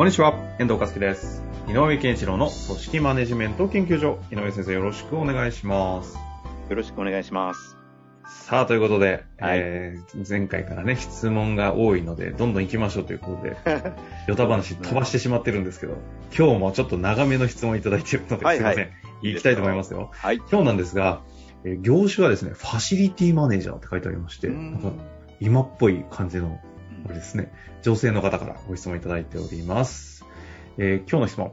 こんにちは、遠藤和樹です。井上健一郎の組織マネジメント研究所。井上先生よろしくお願いします。よろしくお願いします。さあ、ということで、はいえー前回からね、質問が多いので、どんどん行きましょうということで、ヨタ話飛ばしてしまってるんですけど、今日もちょっと長めの質問いただいているので、はいすいません。はい行きたいと思いますよ。はい。今日なんですが、えー業種はですね、ファシリティマネージャーって書いてありまして、うんなんか今っぽい感じのこれですね。女性の方からご質問いただいております。えー今日の質問。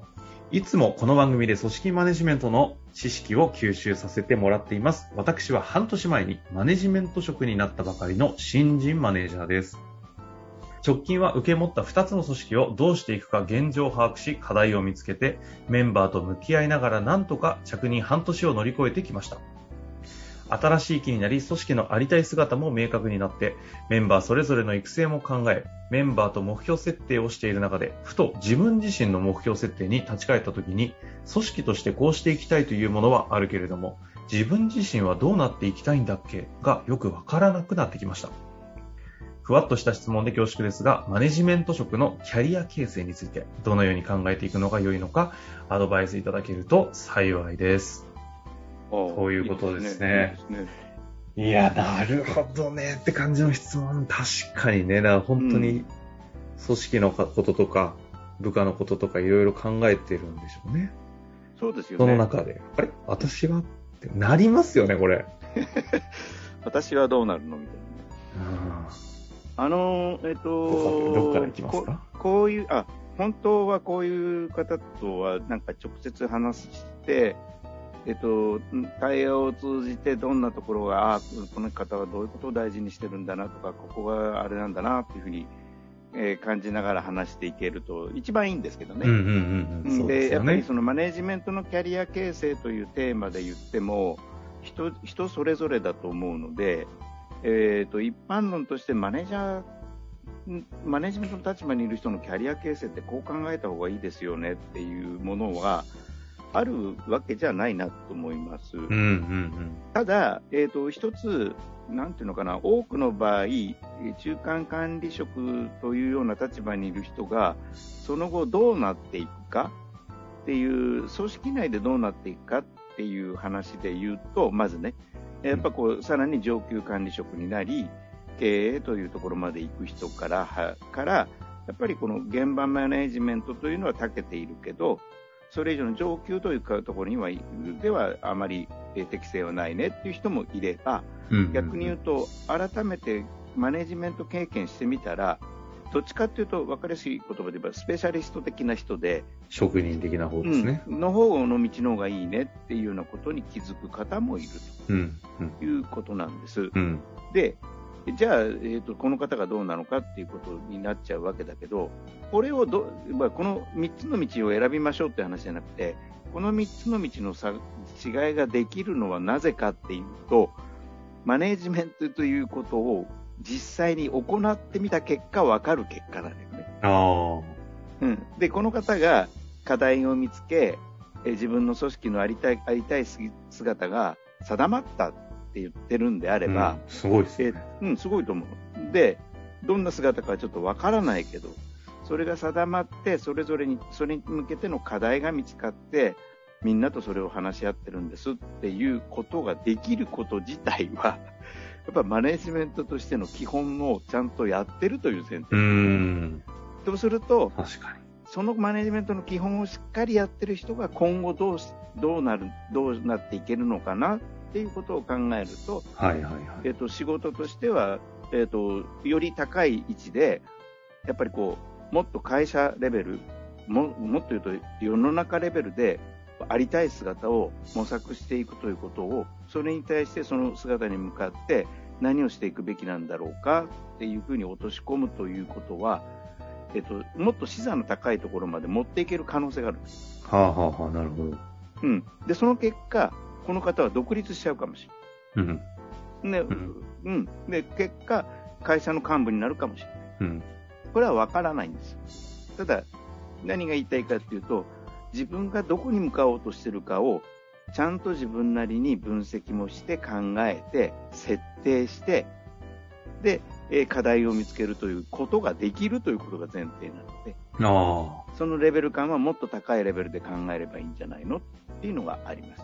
いつもこの番組で組織マネジメントの知識を吸収させてもらっています。私は半年前にマネジメント職になったばかりの新人マネージャーです。直近は受け持った2つの組織をどうしていくか現状を把握し課題を見つけてメンバーと向き合いながらなんとか着任半年を乗り越えてきました。新しい気になり組織のありたい姿も明確になってメンバーそれぞれの育成も考え、メンバーと目標設定をしている中で、ふと自分自身の目標設定に立ち返った時に、組織としてこうしていきたいというものはあるけれども、自分自身はどうなっていきたいんだっけ？がよくわからなくなってきました。ふわっとした質問で恐縮ですが、マネジメント職のキャリア形成について、どのように考えていくのが良いのか、アドバイスいただけると幸いです。そういうことですねいいですね。いや、なるほどねって感じの質問。確かにね、だから本当に組織のこととか、部下のこととかいろいろ考えてるんでしょうね。そうですよね。その中で、あれ？私はってなりますよね、これ。私はどうなるのみたいな。あのー、えっ、とどっから行きますか？ここういう、あ、本当はこういう方とはなんか直接話して、えっと、対応を通じてどんなところが、あこの方はどういうことを大事にしてるんだなとか、ここがあれなんだなっていうふうに、えー感じながら話していけると一番いいんですけどね。うんうんうんうん。そうでね。やっぱりそのマネジメントのキャリア形成というテーマで言っても人人それぞれだと思うので、えー、と一般論としてマネージャーんマネジメントの立場にいる人のキャリア形成ってこう考えた方がいいですよねっていうものはあるわけじゃないなと思います。うんうんただ、えー、と一つ、なんていうのかな、多くの場合、えー中間管理職というような立場にいる人が、その後どうなっていくかっていう、組織内でどうなっていくかっていう話で言うと、まずね、やっぱこう、さらに上級管理職になり、経営というところまで行く人から、はから、やっぱりこの現場マネジメントというのは長けているけど、それ以上の上級というかところには、ではあまりえー適性はないねっていう人もいれば、うんうんうん。逆に言うと、改めてマネジメント経験してみたら、どっちかっていうと、分かりやすい言葉で言えば、スペシャリスト的な人で、職人的な方ですね。うんの方の道の方がいいねっていうようなことに気づく方もいるうん。うん。ということなんです。うん。で、じゃあ、えーと、この方がどうなのかっていうことになっちゃうわけだけど、これをど、まあ、この3つの道を選びましょうって話じゃなくて、この3つの道の差違いができるのはなぜかっていうと、マネージメントということを実際に行ってみた結果分かる結果なんだよね。あうん、で、この方が課題を見つけ、え自分の組織のありたいありたい姿が定まった。って言ってるんでああ。れば、うんすごいですえね。うん、すごいと思う。で、どんな姿かはちょっとわからないけど、それが定まって、それぞれに、それに向けての課題が見つかって、みんなとそれを話し合ってるんですっていうことができること自体は、やっぱマネジメントとしての基本をちゃんとやってるという前提。うーん。とすると、確かに。そのマネジメントの基本をしっかりやってる人が今後どうしどうなる、どうなっていけるのかなっていうことを考えると、はいはいはい。えっと、仕事としては、えっと、より高い位置で、やっぱりこう、もっと会社レベル、ももっと言うと世の中レベルでありたい姿を模索していくということを、それに対してその姿に向かって何をしていくべきなんだろうかっていうふうに落とし込むということは、えっと、もっと視座の高いところまで持っていける可能性があるんです。はあはあはあ、なるほど。うん。で、その結果、この方は独立しちゃうかもしうん。れない。で、んうん。で、結果、会社の幹部になるかもしれない。うん。これは分からないんですよ。ただ、何が言いたいかっていうと、自分がどこに向かおうとしてるかを、ちゃんと自分なりに分析もして考えて、設定して、で、えー課題を見つけるということができるということが前提なので、あそのレベル感はもっと高いレベルで考えればいいんじゃないの？っていうのがあります。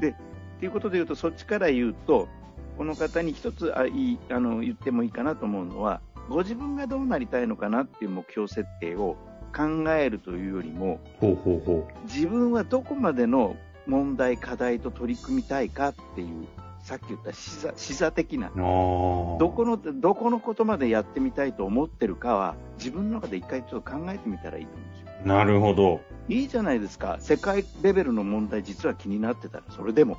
で、っていうことで言うと、そっちから言うと、この方に一つあいいあの言ってもいいかなと思うのは、ご自分がどうなりたいのかなっていう目標設定を考えるというよりも、あ。ほうほうほ自分はどこまでの問題、課題と取り組みたいかっていう、さっき言った視座視座的な。どこの、どこのことまでやってみたいと思ってるかは、自分の中で一回ちょっと考えてみたらいいと思うんですよ。なるほど。いいじゃないですか。世界レベルの問題実は気になってたら、それでも。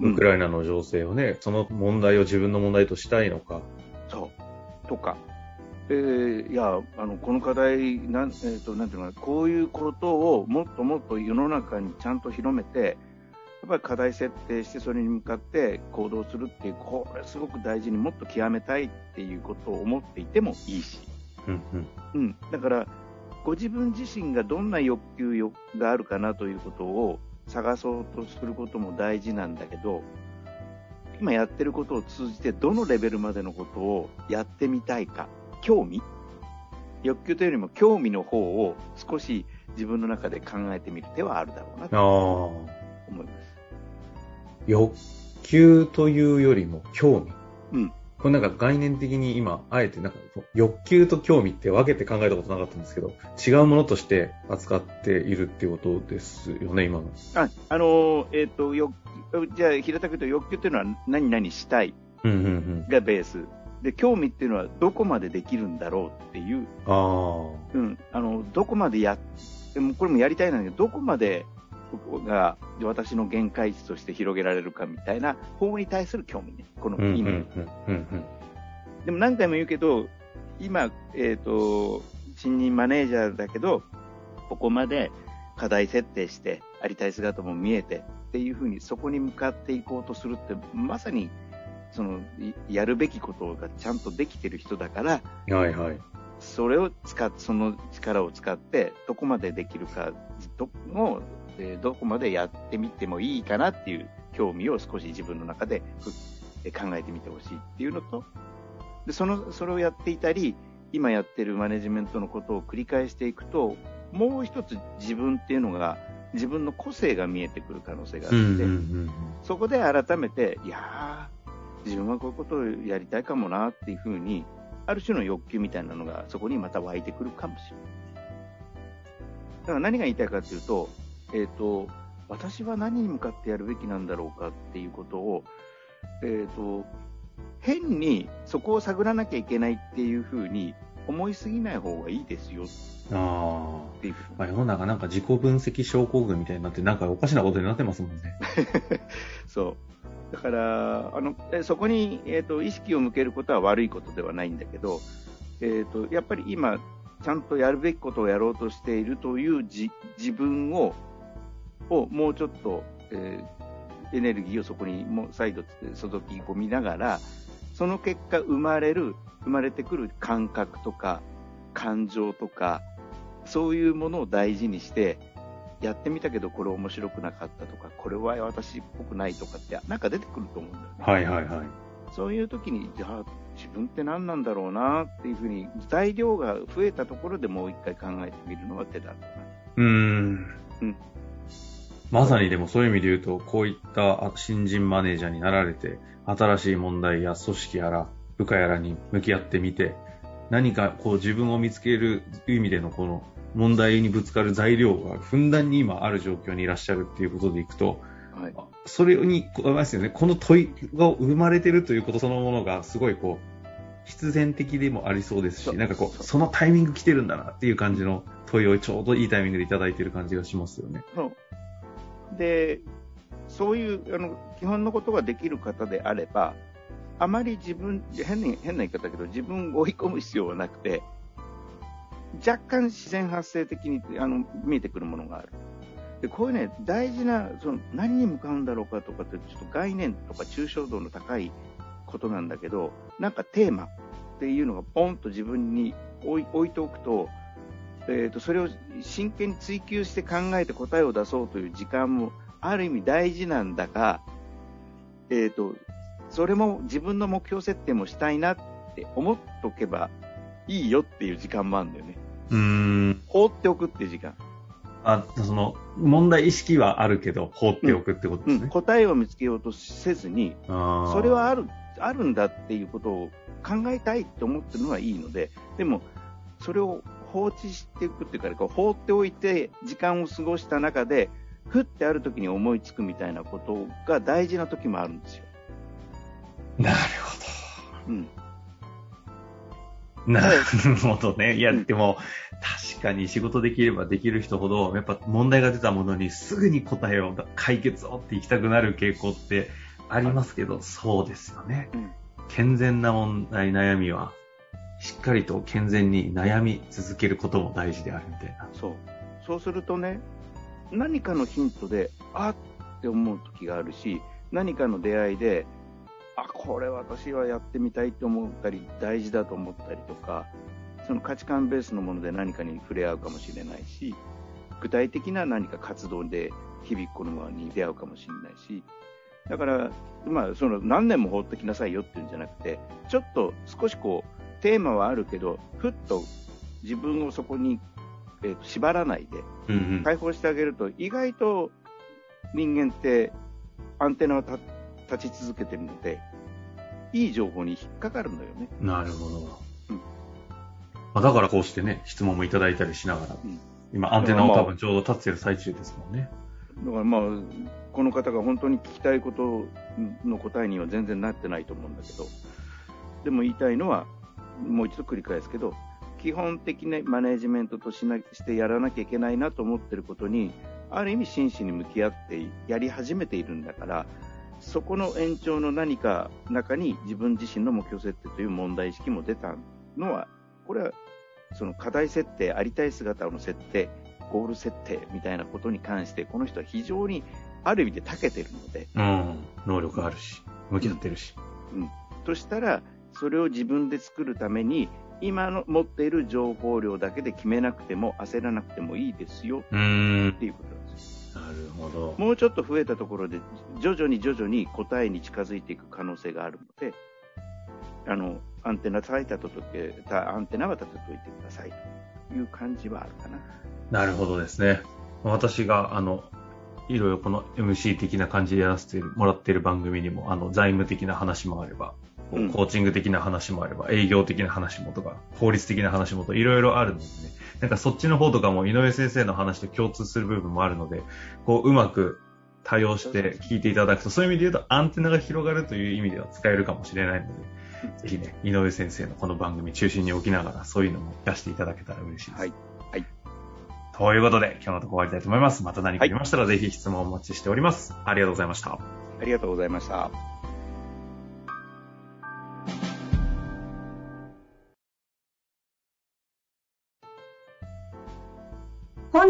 うんウクライナの情勢をね、その問題を自分の問題としたいのか。そう。とか。えーいや、あの、この課題、なん、えっ、と、なんていうのこういうことをもっともっと世の中にちゃんと広めて、やっぱり課題設定してそれに向かって行動するっていう、これすごく大事にもっと極めたいっていうことを思っていてもいいし。うんうん。うん。だから、ご自分自身がどんな欲求欲があるかなということを探そうとすることも大事なんだけど、今やってることを通じてどのレベルまでのことをやってみたいか、興味？欲求というよりも興味の方を少し自分の中で考えてみる手はあるだろうなと。思います。欲求というよりも興味。うん。これなんか概念的に今、あえてなんか欲求と興味って分けて考えたことなかったんですけど、違うものとして扱っているっていうことですよね、今の。あ、あのーえっ、と、欲、じゃあ平たく言うと欲求というのは何々したいうんうんうん。がベース。で、興味っていうのはどこまでできるんだろうっていう、あうん、あの、どこまでや、でもこれもやりたいなんだけど、どこまでが私の限界値として広げられるかみたいな方に対する興味ね。このあ。うんうんうん意味。うんでも何回も言うけど、今、えっ、と、新任マネージャーだけど、ここまで課題設定して、ありたい姿も見えてっていうふうに、そこに向かっていこうとするって、まさに、その、いやるべきことがちゃんとできてる人だから、うん。はいはい。それを使っその力を使って、どこまでできるか、どを、えーどこまでやってみてもいいかなっていう興味を少し自分の中で考えてみてほしいっていうのと、で、その、それをやっていたり、今やってるマネジメントのことを繰り返していくと、もう一つ自分っていうのが、自分の個性が見えてくる可能性があって、うんうんうんそこで改めて、いやー、自分はこういうことをやりたいかもなっていうふうに、ある種の欲求みたいなのがそこにまた湧いてくるかもしれない。だから何が言いたいかというと、えっ、と、私は何に向かってやるべきなんだろうかっていうことを、えっ、と、変にそこを探らなきゃいけないっていうふうに思いすぎない方がいいですようん。あっていう。あ。まあ、世の中なんか自己分析症候群みたいになって、なんかおかしなことになってますもんね。そう。だから、あの、えそこに、えっ、と、意識を向けることは悪いことではないんだけど、えっ、と、やっぱり今、ちゃんとやるべきことをやろうとしているというじ自分を、をもうちょっと、えーエネルギーをそこにもう再度注ぎ込みながら、その結果生まれる、生まれてくる感覚とか、感情とか、そういうものを大事にして、やってみたけどこれ面白くなかったとか、これは私っぽくないとかって、なんか出てくると思うんだよね。はいはいはい。そういう時に、じゃあ自分って何なんだろうなっていうふうに、材料が増えたところでもう一回考えてみるのが手だろうん。うんまさにでもそういう意味で言うと、こういったあ新人マネージャーになられて、新しい問題や組織やら、部下やらに向き合ってみて、何かこう自分を見つける意味でのこの問題にぶつかる材料がふんだんに今ある状況にいらっしゃるっていうことでいくと、はい。それに、こあれですよね、この問いが生まれてるということそのものがすごいこう、必然的でもありそうですし、なんかこうそのタイミング来てるんだなっていう感じの問いをちょうどいいタイミングでいただいてる感じがしますよね。で、そういうあの基本のことができる方であれば、あまり自分、変な変な言い方だけど、自分を追い込む必要はなくて、若干自然発生的にあの見えてくるものがある。でこういうね、大事な、その何に向かうんだろうかとかって、ちょっと概念とか抽象度の高いことなんだけど、なんかテーマっていうのがポンと自分に置い置いておくと、えーと、それを真剣に追求して考えて答えを出そうという時間もある意味大事なんだが、えーと、それも自分の目標設定もしたいなって思っとけばいいよっていう時間もあるんだよね。うん。放っておくっていう時間。あ、その、問題意識はあるけど、放っておくってことですね。うんうん、答えを見つけようとせずに、それはある、あるんだっていうことを考えたいと思ってるのはいいので、でも、それを放置していくっていうか、放っておいて時間を過ごした中で、ふってある時に思いつくみたいなことが大事な時もあるんですよ。なるほど。うん。なるほどね。いや、でも、確かに仕事できればできる人ほど、やっぱ問題が出たものにすぐに答えを、解決をって行きたくなる傾向ってありますけど、そうですよね。うん、健全な問題、悩みは、しっかりと健全に悩み続けることも大事であるみたいな。そう。そうするとね、何かのヒントで、あって思う時があるし、何かの出会いで、あ、これ私はやってみたいと思ったり、大事だと思ったりとか、その価値観ベースのもので何かに触れ合うかもしれないし、具体的な何か活動で響くものに出会うかもしれないし、だから、まあ、その何年も放ってきなさいよっていうんじゃなくて、ちょっと少しこう、テーマはあるけど、ふっと自分をそこに、えー、と縛らないで、解放してあげると、意外と人間ってアンテナを立ち続けてるので、いい情報に引っかかるのよね。なるほど。うんまあ、だからこうしてね、質問もいただいたりしながら、うん、今アンテナを多分ちょうど立ってる最中ですもんね。だからまあ、この方が本当に聞きたいことの答えには全然なってないと思うんだけど、でも言いたいのは、もう一度繰り返すけど、基本的なマネジメントとしなしてやらなきゃいけないなと思ってることに、ある意味真摯に向き合ってやり始めているんだから、そこの延長の何か中に自分自身の目標設定という問題意識も出たのは、これはその課題設定、ありたい姿の設定、ゴール設定みたいなことに関して、この人は非常にある意味で長けてるので。うん。能力あるし、向き合ってるし。うん。としたら、それを自分で作るために、今の持っている情報量だけで決めなくても焦らなくてもいいですよっていうことなんですなるほど。もうちょっと増えたところで徐々に徐々に答えに近づいていく可能性があるので、あの、アンテナ立てたとけ、アンテナは立てといてくださいという感じはあるかな。なるほどですね。私が、あの、いろいろこの MC 的な感じでやらせてもらっている番組にも、あの、財務的な話もあれば、コーチング的な話もあれば、営業的な話もとか、法律的な話もといろいろあるのでね、なんかそっちの方とかも井上先生の話と共通する部分もあるので、こう、うまく多用して聞いていただくと、そういう意味で言うとアンテナが広がるという意味では使えるかもしれないので、ぜひね、井上先生のこの番組中心に置きながら、そういうのも出していただけたら嬉しいです。はい。はい。ということで、今日のところ終わりたいと思います。また何かありましたら、ぜひ質問をお待ちしております。ありがとうございました。ありがとうございました。